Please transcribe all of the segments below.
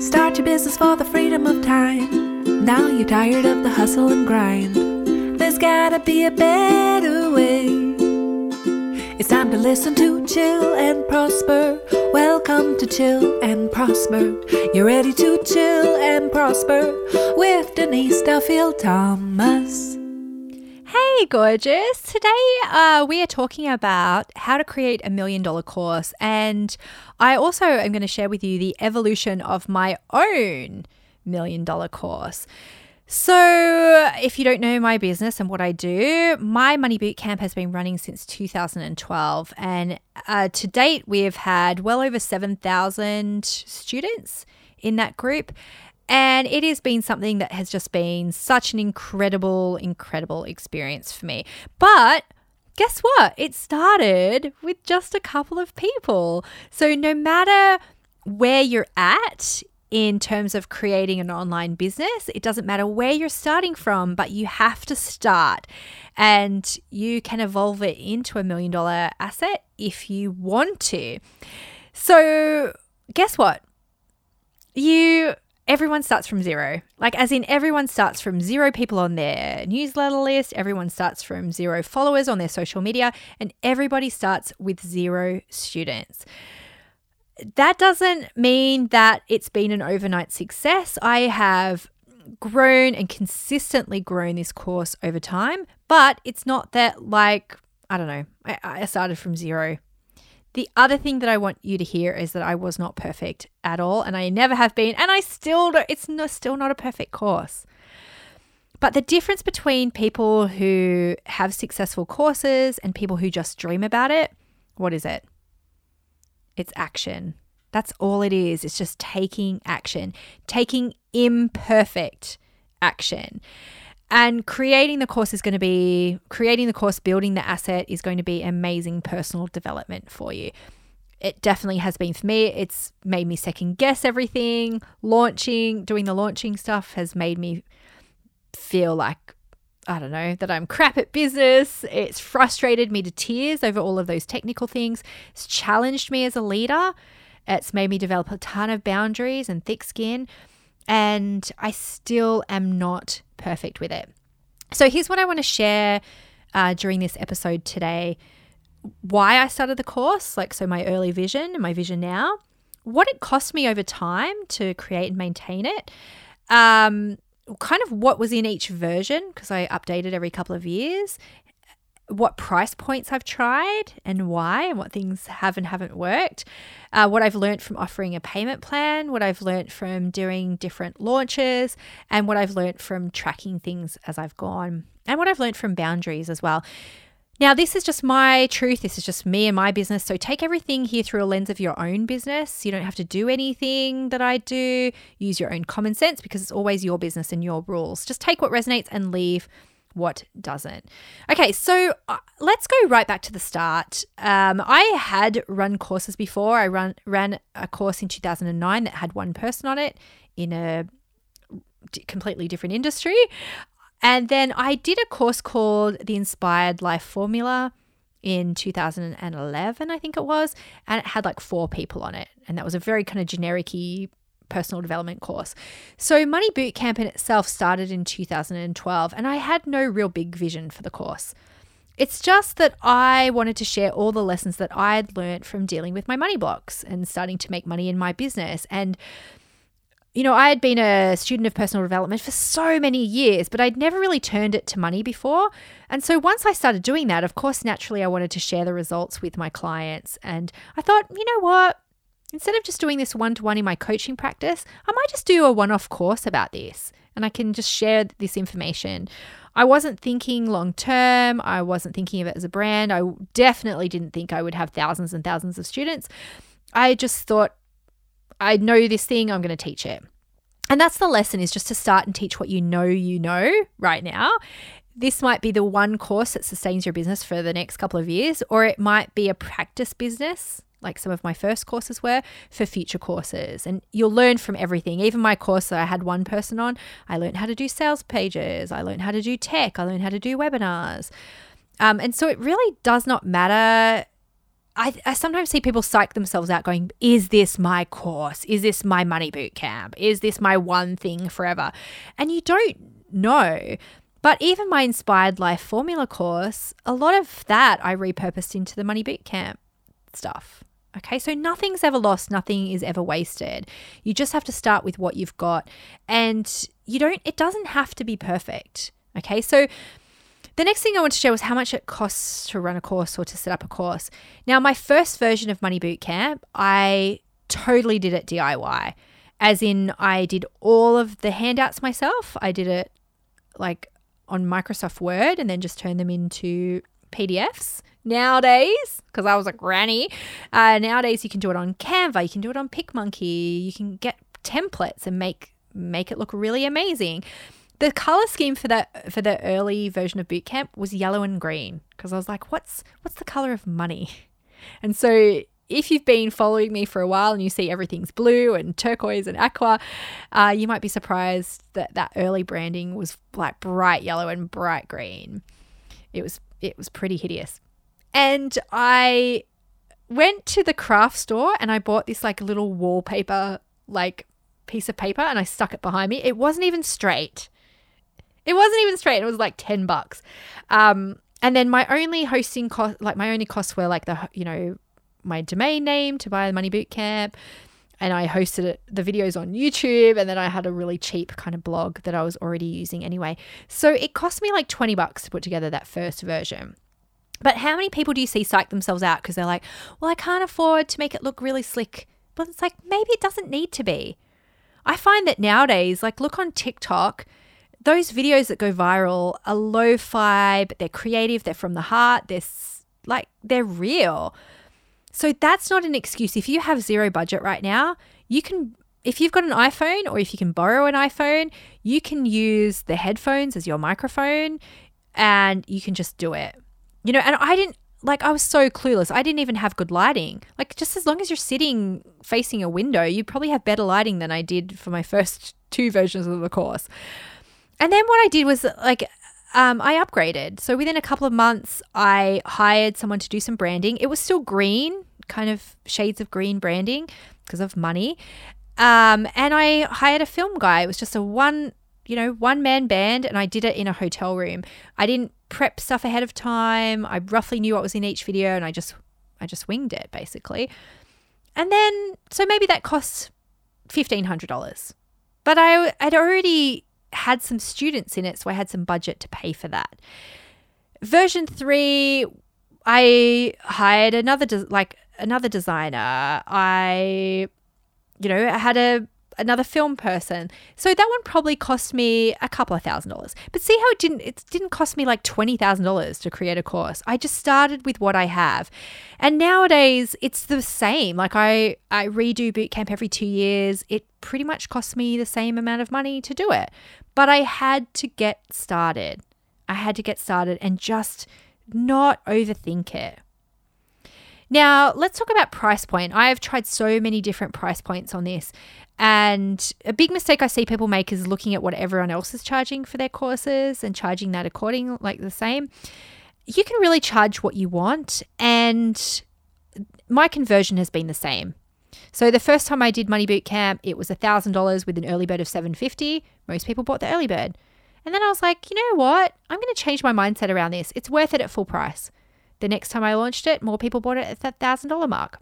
Start your business for the freedom of time. Now you're tired of the hustle and grind. There's gotta be a better way. It's time to listen to Chill and Prosper. Welcome to Chill and Prosper. You're ready to chill and prosper with Denise Duffield Thomas. Hey, gorgeous. Today uh, we are talking about how to create a million dollar course. And I also am going to share with you the evolution of my own million dollar course. So, if you don't know my business and what I do, my Money Bootcamp has been running since 2012. And uh, to date, we have had well over 7,000 students in that group. And it has been something that has just been such an incredible, incredible experience for me. But guess what? It started with just a couple of people. So, no matter where you're at in terms of creating an online business. It doesn't matter where you're starting from, but you have to start and you can evolve it into a million dollar asset if you want to. So, guess what? You everyone starts from zero. Like, as in, everyone starts from zero people on their newsletter list, everyone starts from zero followers on their social media, and everybody starts with zero students that doesn't mean that it's been an overnight success. I have grown and consistently grown this course over time, but it's not that like, I don't know, I, I started from zero. The other thing that I want you to hear is that I was not perfect at all, and I never have been, and I still don't, it's no, still not a perfect course. But the difference between people who have successful courses and people who just dream about it, what is it? It's action. That's all it is. It's just taking action, taking imperfect action. And creating the course is going to be creating the course, building the asset is going to be amazing personal development for you. It definitely has been for me. It's made me second guess everything. Launching, doing the launching stuff has made me feel like I don't know, that I'm crap at business. It's frustrated me to tears over all of those technical things. It's challenged me as a leader. It's made me develop a ton of boundaries and thick skin. And I still am not perfect with it. So here's what I want to share uh, during this episode today why I started the course, like, so my early vision and my vision now, what it cost me over time to create and maintain it. Um, kind of what was in each version because I updated every couple of years, what price points I've tried and why, and what things have and haven't worked, uh, what I've learned from offering a payment plan, what I've learned from doing different launches, and what I've learned from tracking things as I've gone, and what I've learned from boundaries as well. Now, this is just my truth. This is just me and my business. So take everything here through a lens of your own business. You don't have to do anything that I do. Use your own common sense because it's always your business and your rules. Just take what resonates and leave what doesn't. Okay, so uh, let's go right back to the start. Um, I had run courses before. I run ran a course in 2009 that had one person on it in a completely different industry. And then I did a course called The Inspired Life Formula in 2011, I think it was, and it had like four people on it. And that was a very kind of generic personal development course. So, Money Bootcamp in itself started in 2012, and I had no real big vision for the course. It's just that I wanted to share all the lessons that I had learned from dealing with my money blocks and starting to make money in my business. And you know, I had been a student of personal development for so many years, but I'd never really turned it to money before. And so once I started doing that, of course, naturally, I wanted to share the results with my clients. And I thought, you know what? Instead of just doing this one to one in my coaching practice, I might just do a one off course about this and I can just share this information. I wasn't thinking long term. I wasn't thinking of it as a brand. I definitely didn't think I would have thousands and thousands of students. I just thought I know this thing, I'm going to teach it. And that's the lesson is just to start and teach what you know you know right now. This might be the one course that sustains your business for the next couple of years, or it might be a practice business like some of my first courses were for future courses and you'll learn from everything even my course that i had one person on i learned how to do sales pages i learned how to do tech i learned how to do webinars um, and so it really does not matter I, I sometimes see people psych themselves out going, Is this my course? Is this my money boot camp? Is this my one thing forever? And you don't know. But even my inspired life formula course, a lot of that I repurposed into the money boot camp stuff. Okay, so nothing's ever lost, nothing is ever wasted. You just have to start with what you've got and you don't it doesn't have to be perfect. Okay? So the next thing I want to share was how much it costs to run a course or to set up a course. Now, my first version of Money Boot Camp, I totally did it DIY. As in I did all of the handouts myself. I did it like on Microsoft Word and then just turned them into PDFs nowadays because I was a granny. Uh, nowadays, you can do it on Canva, you can do it on PicMonkey, you can get templates and make make it look really amazing. The color scheme for that for the early version of Bootcamp was yellow and green because I was like, what's what's the color of money? And so if you've been following me for a while and you see everything's blue and turquoise and aqua, uh, you might be surprised that that early branding was like bright yellow and bright green. It was it was pretty hideous. And I went to the craft store and I bought this like little wallpaper like piece of paper and I stuck it behind me. It wasn't even straight. It wasn't even straight. It was like 10 bucks. Um, and then my only hosting cost, like my only costs were like the, you know, my domain name to buy the Money Boot Camp. And I hosted it, the videos on YouTube. And then I had a really cheap kind of blog that I was already using anyway. So it cost me like 20 bucks to put together that first version. But how many people do you see psych themselves out because they're like, well, I can't afford to make it look really slick. But it's like, maybe it doesn't need to be. I find that nowadays, like, look on TikTok, those videos that go viral are lo fi, but they're creative, they're from the heart, they're like, they're real. So that's not an excuse. If you have zero budget right now, you can, if you've got an iPhone or if you can borrow an iPhone, you can use the headphones as your microphone and you can just do it. You know, and I didn't, like I was so clueless. I didn't even have good lighting. Like just as long as you're sitting facing a window, you probably have better lighting than I did for my first two versions of the course. And then what I did was like um, I upgraded. So within a couple of months, I hired someone to do some branding. It was still green, kind of shades of green branding because of money. Um, and I hired a film guy. It was just a one, you know, one man band, and I did it in a hotel room. I didn't prep stuff ahead of time. I roughly knew what was in each video and I just I just winged it basically. And then so maybe that costs $1500. But I I'd already had some students in it so I had some budget to pay for that. Version 3 I hired another de- like another designer. I you know, I had a another film person. So that one probably cost me a couple of thousand dollars. But see how it didn't it didn't cost me like $20,000 to create a course. I just started with what I have. And nowadays it's the same. Like I I redo bootcamp every 2 years. It pretty much costs me the same amount of money to do it. But I had to get started. I had to get started and just not overthink it. Now, let's talk about price point. I have tried so many different price points on this. And a big mistake I see people make is looking at what everyone else is charging for their courses and charging that according like the same. You can really charge what you want and my conversion has been the same. So the first time I did Money Boot Camp, it was $1000 with an early bird of 750. Most people bought the early bird. And then I was like, you know what? I'm going to change my mindset around this. It's worth it at full price. The next time I launched it, more people bought it at that $1,000 mark.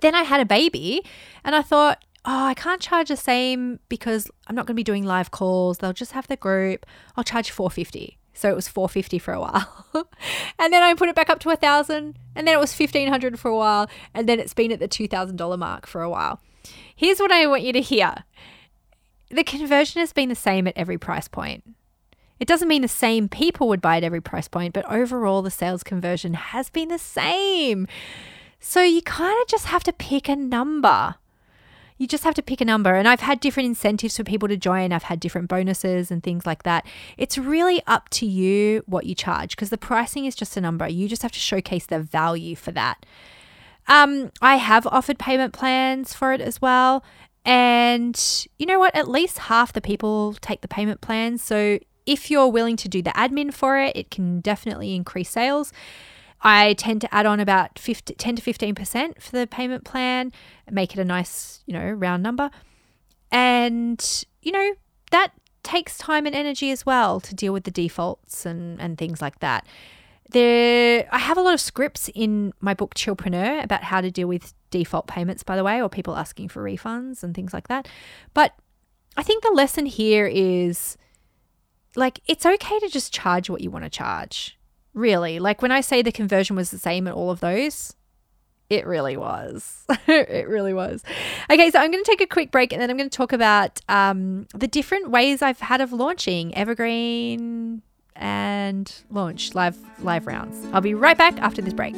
Then I had a baby and I thought, oh, I can't charge the same because I'm not going to be doing live calls. They'll just have the group. I'll charge 450. So it was 450 for a while. and then I put it back up to a 1000 and then it was 1500 for a while and then it's been at the $2000 mark for a while. Here's what I want you to hear. The conversion has been the same at every price point. It doesn't mean the same people would buy at every price point, but overall, the sales conversion has been the same. So you kind of just have to pick a number. You just have to pick a number. And I've had different incentives for people to join, I've had different bonuses and things like that. It's really up to you what you charge because the pricing is just a number. You just have to showcase the value for that. Um, I have offered payment plans for it as well. And you know what? At least half the people take the payment plans. So if you're willing to do the admin for it, it can definitely increase sales. I tend to add on about 50, 10 to 15% for the payment plan, make it a nice, you know, round number. And, you know, that takes time and energy as well to deal with the defaults and, and things like that. There, I have a lot of scripts in my book Chillpreneur about how to deal with default payments, by the way, or people asking for refunds and things like that. But I think the lesson here is like it's okay to just charge what you want to charge. Really. Like when I say the conversion was the same at all of those, it really was. it really was. Okay, so I'm going to take a quick break and then I'm going to talk about um, the different ways I've had of launching Evergreen and launch live live rounds. I'll be right back after this break.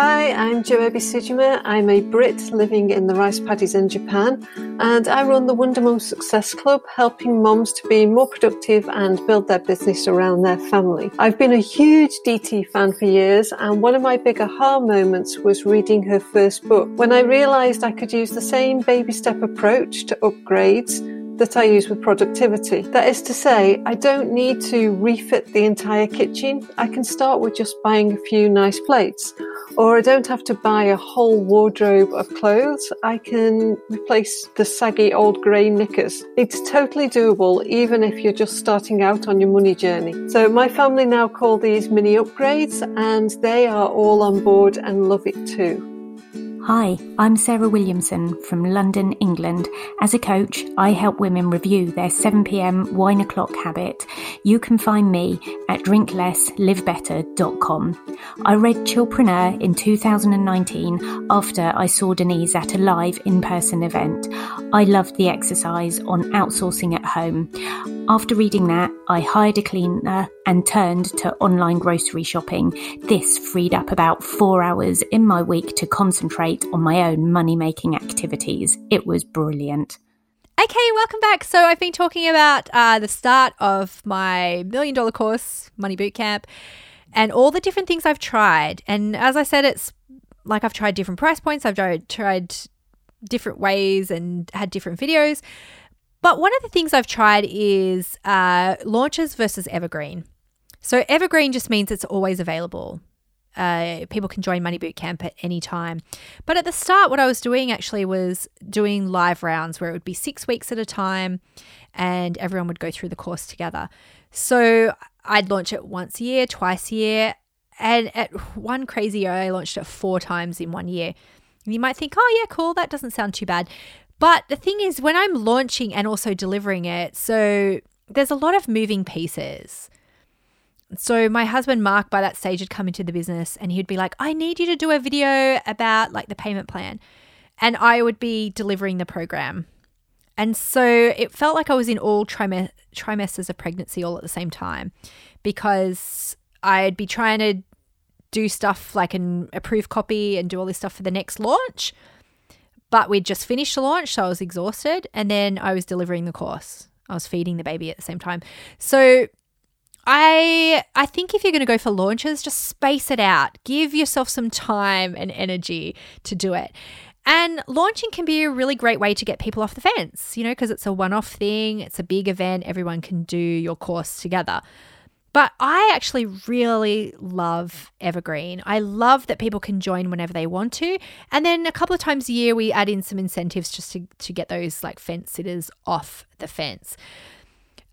Hi, I'm Joebi Sujima. I'm a Brit living in the rice paddies in Japan, and I run the Wonder Mum Success Club, helping moms to be more productive and build their business around their family. I've been a huge DT fan for years, and one of my big aha moments was reading her first book when I realised I could use the same baby step approach to upgrades that I use with productivity. That is to say, I don't need to refit the entire kitchen. I can start with just buying a few nice plates. Or I don't have to buy a whole wardrobe of clothes. I can replace the saggy old grey knickers. It's totally doable even if you're just starting out on your money journey. So my family now call these mini upgrades and they are all on board and love it too. Hi, I'm Sarah Williamson from London, England. As a coach, I help women review their 7pm wine o'clock habit. You can find me at drinklesslivebetter.com. I read Chillpreneur in 2019 after I saw Denise at a live in person event. I loved the exercise on outsourcing at home. After reading that, I hired a cleaner and turned to online grocery shopping. This freed up about four hours in my week to concentrate on my own money making activities. It was brilliant. Okay, welcome back. So, I've been talking about uh, the start of my million dollar course, Money Bootcamp, and all the different things I've tried. And as I said, it's like I've tried different price points, I've tried, tried different ways and had different videos. But one of the things I've tried is uh, launches versus evergreen. So, evergreen just means it's always available. Uh, people can join Money Bootcamp at any time. But at the start, what I was doing actually was doing live rounds where it would be six weeks at a time and everyone would go through the course together. So I'd launch it once a year, twice a year. And at one crazy year, I launched it four times in one year. And you might think, oh, yeah, cool, that doesn't sound too bad. But the thing is, when I'm launching and also delivering it, so there's a lot of moving pieces. So my husband Mark by that stage had come into the business and he'd be like, "I need you to do a video about like the payment plan." And I would be delivering the program. And so it felt like I was in all trim- trimesters of pregnancy all at the same time because I'd be trying to do stuff like an approved copy and do all this stuff for the next launch. But we'd just finished the launch, so I was exhausted. And then I was delivering the course. I was feeding the baby at the same time. So I I think if you're going to go for launches, just space it out. Give yourself some time and energy to do it. And launching can be a really great way to get people off the fence, you know, because it's a one off thing, it's a big event, everyone can do your course together. But I actually really love Evergreen. I love that people can join whenever they want to. And then a couple of times a year, we add in some incentives just to, to get those like fence sitters off the fence.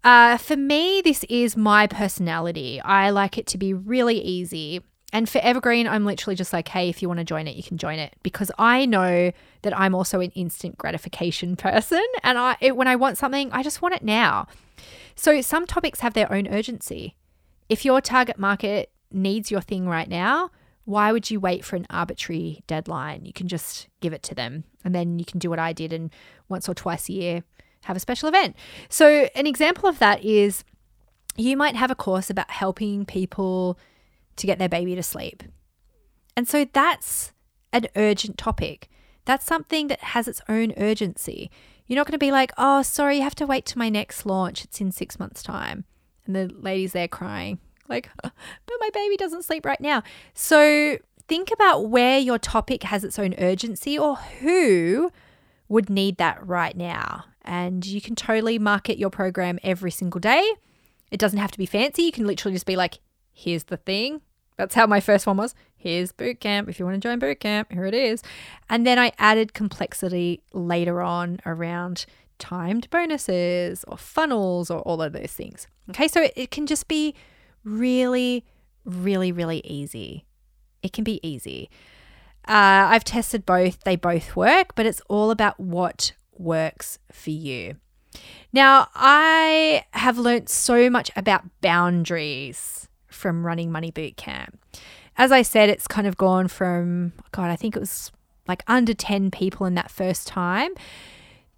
Uh, for me, this is my personality. I like it to be really easy. And for Evergreen, I'm literally just like, hey, if you want to join it, you can join it because I know that I'm also an instant gratification person. And I, it, when I want something, I just want it now. So some topics have their own urgency. If your target market needs your thing right now, why would you wait for an arbitrary deadline? You can just give it to them and then you can do what I did and once or twice a year have a special event. So, an example of that is you might have a course about helping people to get their baby to sleep. And so that's an urgent topic. That's something that has its own urgency. You're not going to be like, oh, sorry, you have to wait to my next launch. It's in six months' time. And the lady's there crying, like, but my baby doesn't sleep right now. So think about where your topic has its own urgency or who would need that right now. And you can totally market your program every single day. It doesn't have to be fancy. You can literally just be like, here's the thing, That's how my first one was. Here's boot camp. If you want to join boot camp, here it is. And then I added complexity later on around timed bonuses or funnels or all of those things. Okay, so it, can just be really, really, really easy. It can be easy. Uh, I've tested both, they both work, but it's all about what works for you. Now, I have learned so much about boundaries from running Money Boot Camp. As I said, it's kind of gone from, God, I think it was like under 10 people in that first time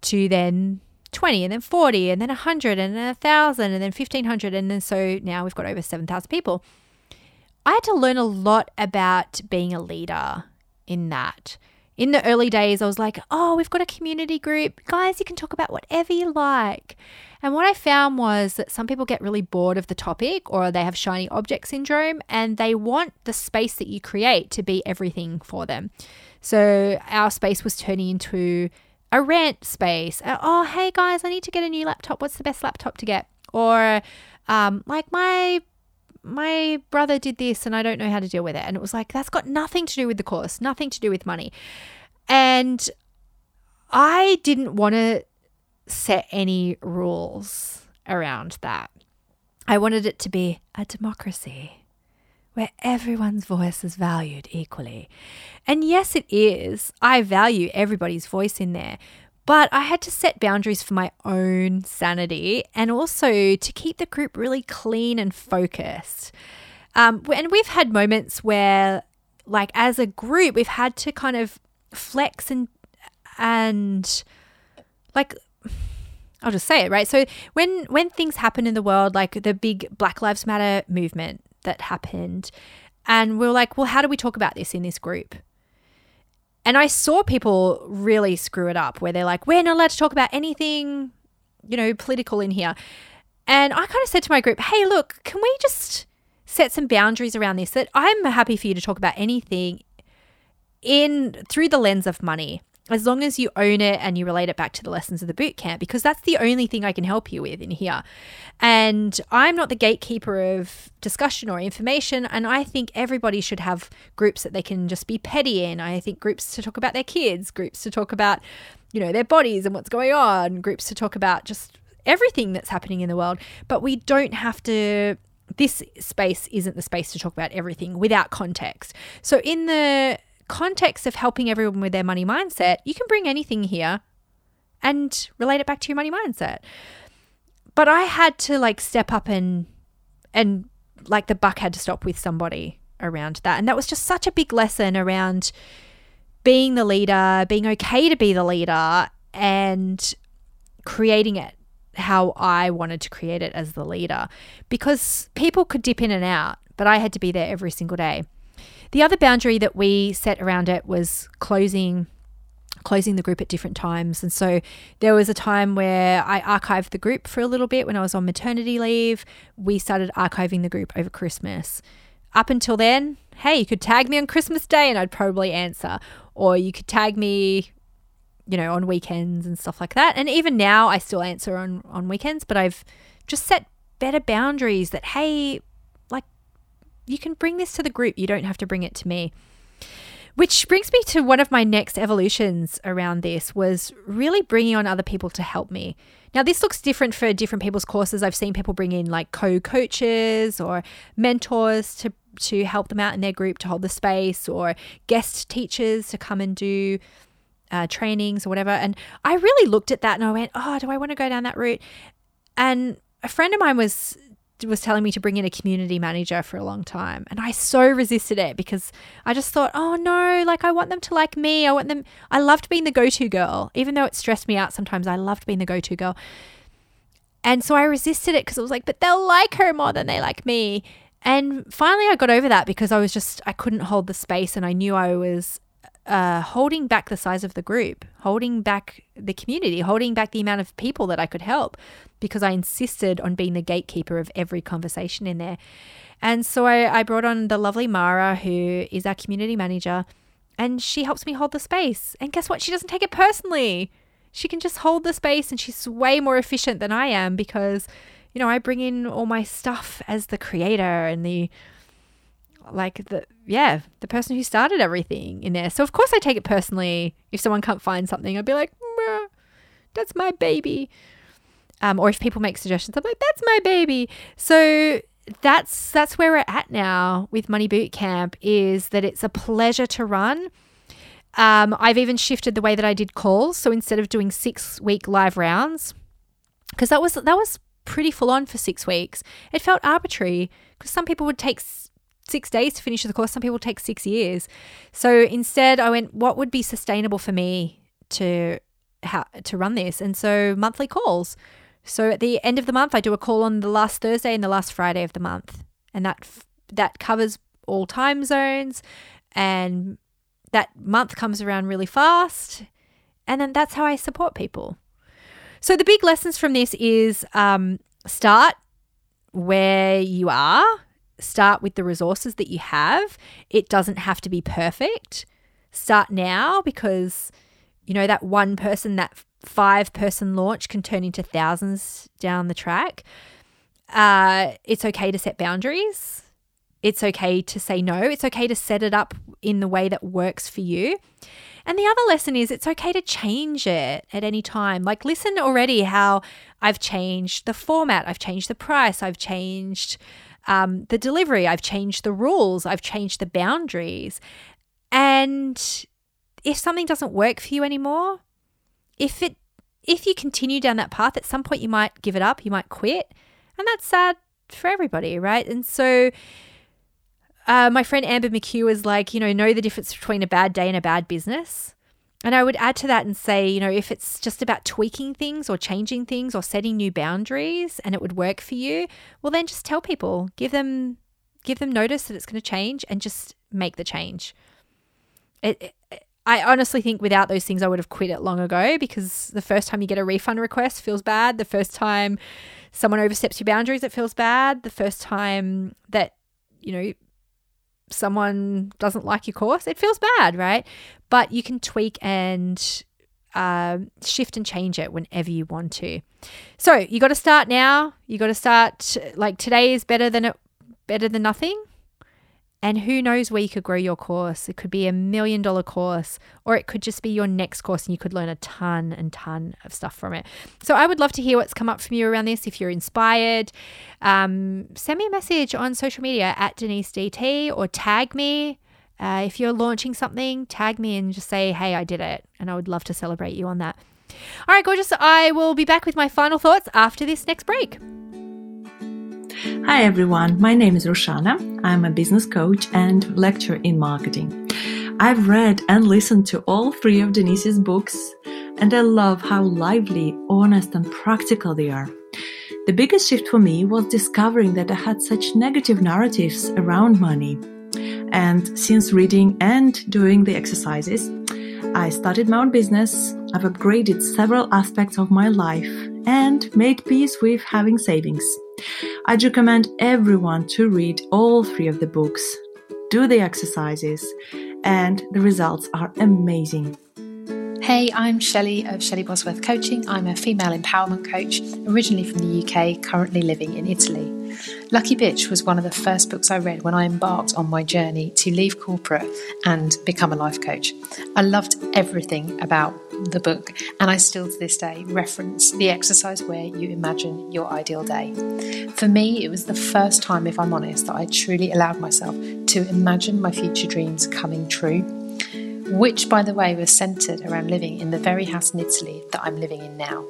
to then 20 and then 40 and then 100 and then 1,000 and then 1,500. And then so now we've got over 7,000 people. I had to learn a lot about being a leader in that. In the early days, I was like, oh, we've got a community group. Guys, you can talk about whatever you like. And what I found was that some people get really bored of the topic or they have shiny object syndrome and they want the space that you create to be everything for them. So our space was turning into a rent space. Uh, oh, hey guys, I need to get a new laptop. What's the best laptop to get? Or um, like my my brother did this and I don't know how to deal with it. And it was like, that's got nothing to do with the course, nothing to do with money. And I didn't want to set any rules around that. I wanted it to be a democracy where everyone's voice is valued equally. And yes, it is. I value everybody's voice in there. But I had to set boundaries for my own sanity and also to keep the group really clean and focused. Um, and we've had moments where, like, as a group, we've had to kind of flex and, and like, I'll just say it, right? So when when things happen in the world, like the big Black Lives Matter movement that happened, and we are like, well, how do we talk about this in this group? And I saw people really screw it up where they're like, we're not allowed to talk about anything, you know, political in here. And I kind of said to my group, hey, look, can we just set some boundaries around this? That I'm happy for you to talk about anything in through the lens of money as long as you own it and you relate it back to the lessons of the boot camp, because that's the only thing I can help you with in here. And I'm not the gatekeeper of discussion or information. And I think everybody should have groups that they can just be petty in. I think groups to talk about their kids, groups to talk about, you know, their bodies and what's going on, groups to talk about just everything that's happening in the world. But we don't have to this space isn't the space to talk about everything without context. So in the context of helping everyone with their money mindset, you can bring anything here and relate it back to your money mindset. But I had to like step up and and like the buck had to stop with somebody around that. And that was just such a big lesson around being the leader, being okay to be the leader and creating it how I wanted to create it as the leader because people could dip in and out, but I had to be there every single day. The other boundary that we set around it was closing closing the group at different times. And so there was a time where I archived the group for a little bit when I was on maternity leave. We started archiving the group over Christmas. Up until then, hey, you could tag me on Christmas Day and I'd probably answer. Or you could tag me, you know, on weekends and stuff like that. And even now I still answer on, on weekends, but I've just set better boundaries that, hey, you can bring this to the group. You don't have to bring it to me. Which brings me to one of my next evolutions around this was really bringing on other people to help me. Now, this looks different for different people's courses. I've seen people bring in like co coaches or mentors to, to help them out in their group to hold the space or guest teachers to come and do uh, trainings or whatever. And I really looked at that and I went, oh, do I want to go down that route? And a friend of mine was was telling me to bring in a community manager for a long time. And I so resisted it because I just thought, oh no, like I want them to like me. I want them, I loved being the go to girl. Even though it stressed me out sometimes, I loved being the go to girl. And so I resisted it because I was like, but they'll like her more than they like me. And finally, I got over that because I was just, I couldn't hold the space and I knew I was uh, holding back the size of the group, holding back the community, holding back the amount of people that I could help because I insisted on being the gatekeeper of every conversation in there. And so I, I brought on the lovely Mara, who is our community manager, and she helps me hold the space. And guess what? She doesn't take it personally. She can just hold the space and she's way more efficient than I am because, you know, I bring in all my stuff as the creator and the like the yeah the person who started everything in there. So of course I take it personally if someone can't find something. I'd be like, that's my baby. Um, or if people make suggestions, I'm like, that's my baby. So that's that's where we're at now with Money Boot Camp is that it's a pleasure to run. Um, I've even shifted the way that I did calls. So instead of doing six week live rounds, because that was that was pretty full on for six weeks, it felt arbitrary because some people would take six days to finish the course, some people take six years. So instead, I went, what would be sustainable for me to how to run this? And so monthly calls. So at the end of the month, I do a call on the last Thursday and the last Friday of the month, and that that covers all time zones, and that month comes around really fast, and then that's how I support people. So the big lessons from this is um, start where you are, start with the resources that you have. It doesn't have to be perfect. Start now because you know that one person that five person launch can turn into thousands down the track. Uh, it's okay to set boundaries. It's okay to say no. It's okay to set it up in the way that works for you. And the other lesson is it's okay to change it at any time. Like, listen already how I've changed the format, I've changed the price, I've changed um, the delivery, I've changed the rules, I've changed the boundaries. And if something doesn't work for you anymore, if it if you continue down that path, at some point you might give it up, you might quit, and that's sad for everybody, right? And so, uh, my friend Amber McCue is like, you know, know the difference between a bad day and a bad business. And I would add to that and say, you know, if it's just about tweaking things or changing things or setting new boundaries and it would work for you, well then just tell people, give them give them notice that it's going to change and just make the change. It, it, I honestly think without those things, I would have quit it long ago because the first time you get a refund request feels bad. The first time someone oversteps your boundaries, it feels bad. The first time that, you know, someone doesn't like your course, it feels bad, right? But you can tweak and uh, shift and change it whenever you want to. So you got to start now. You got to start like today is better than it, better than nothing. And who knows where you could grow your course? It could be a million dollar course, or it could just be your next course and you could learn a ton and ton of stuff from it. So I would love to hear what's come up from you around this. If you're inspired, um, send me a message on social media at Denise DT or tag me. Uh, if you're launching something, tag me and just say, hey, I did it. And I would love to celebrate you on that. All right, gorgeous. I will be back with my final thoughts after this next break. Hi everyone, my name is Roshana. I'm a business coach and lecturer in marketing. I've read and listened to all three of Denise's books, and I love how lively, honest, and practical they are. The biggest shift for me was discovering that I had such negative narratives around money. And since reading and doing the exercises, I started my own business, I've upgraded several aspects of my life, and made peace with having savings. I'd recommend everyone to read all three of the books, do the exercises, and the results are amazing. Hey, I'm Shelley of Shelley Bosworth Coaching. I'm a female empowerment coach, originally from the UK, currently living in Italy. Lucky Bitch was one of the first books I read when I embarked on my journey to leave corporate and become a life coach. I loved everything about the book, and I still to this day reference the exercise where you imagine your ideal day. For me, it was the first time, if I'm honest, that I truly allowed myself to imagine my future dreams coming true. Which, by the way, was centered around living in the very house in Italy that I'm living in now.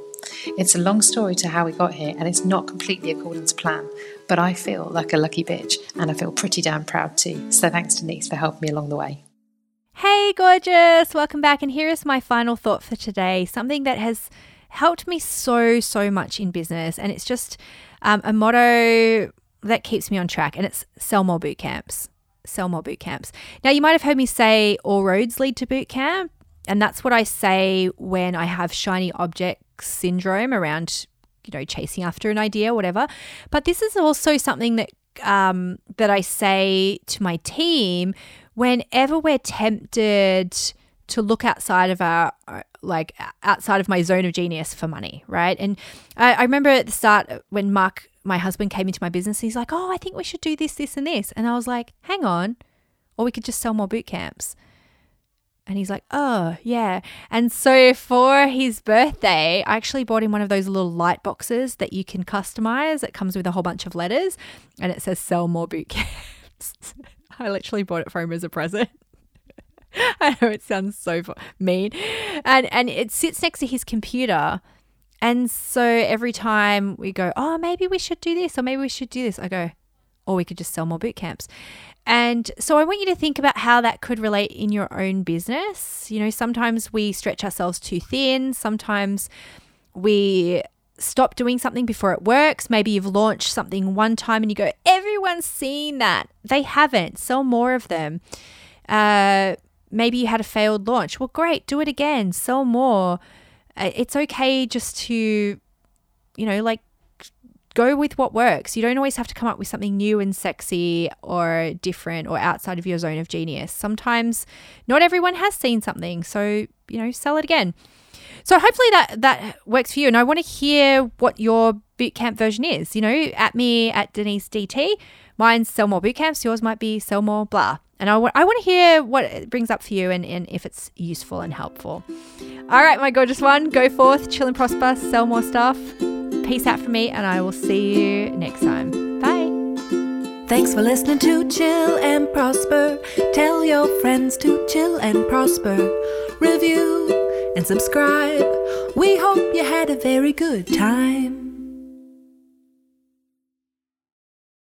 It's a long story to how we got here, and it's not completely according to plan, but I feel like a lucky bitch, and I feel pretty damn proud too. So thanks, Denise, for helping me along the way. Hey, gorgeous! Welcome back, and here is my final thought for today something that has helped me so, so much in business, and it's just um, a motto that keeps me on track, and it's sell more boot camps. Sell more boot camps. Now, you might have heard me say all roads lead to boot camp, and that's what I say when I have shiny object syndrome around, you know, chasing after an idea, whatever. But this is also something that um, that I say to my team whenever we're tempted to look outside of our uh, like outside of my zone of genius for money, right? And I, I remember at the start uh, when Mark, my husband, came into my business, he's like, "Oh, I think we should do this, this, and this," and I was like, "Hang on, or we could just sell more boot camps." And he's like, oh, yeah. And so for his birthday, I actually bought him one of those little light boxes that you can customize. It comes with a whole bunch of letters and it says sell more boot camps. I literally bought it for him as a present. I know it sounds so mean. And and it sits next to his computer. And so every time we go, oh, maybe we should do this or maybe we should do this, I go, or we could just sell more boot camps. And so I want you to think about how that could relate in your own business. You know, sometimes we stretch ourselves too thin, sometimes we stop doing something before it works. Maybe you've launched something one time and you go, everyone's seen that. They haven't. Sell more of them. Uh, maybe you had a failed launch. Well, great, do it again, sell more. Uh, it's okay just to, you know, like go with what works. You don't always have to come up with something new and sexy or different or outside of your zone of genius. Sometimes not everyone has seen something, so, you know, sell it again. So hopefully that that works for you and I want to hear what your bootcamp version is. You know, at me at Denise DT. Mine's sell more bootcamps, yours might be sell more blah. And I, w- I want to hear what it brings up for you and, and if it's useful and helpful. All right, my gorgeous one, go forth, chill and prosper, sell more stuff. Peace out from me, and I will see you next time. Bye. Thanks for listening to Chill and Prosper. Tell your friends to chill and prosper. Review and subscribe. We hope you had a very good time.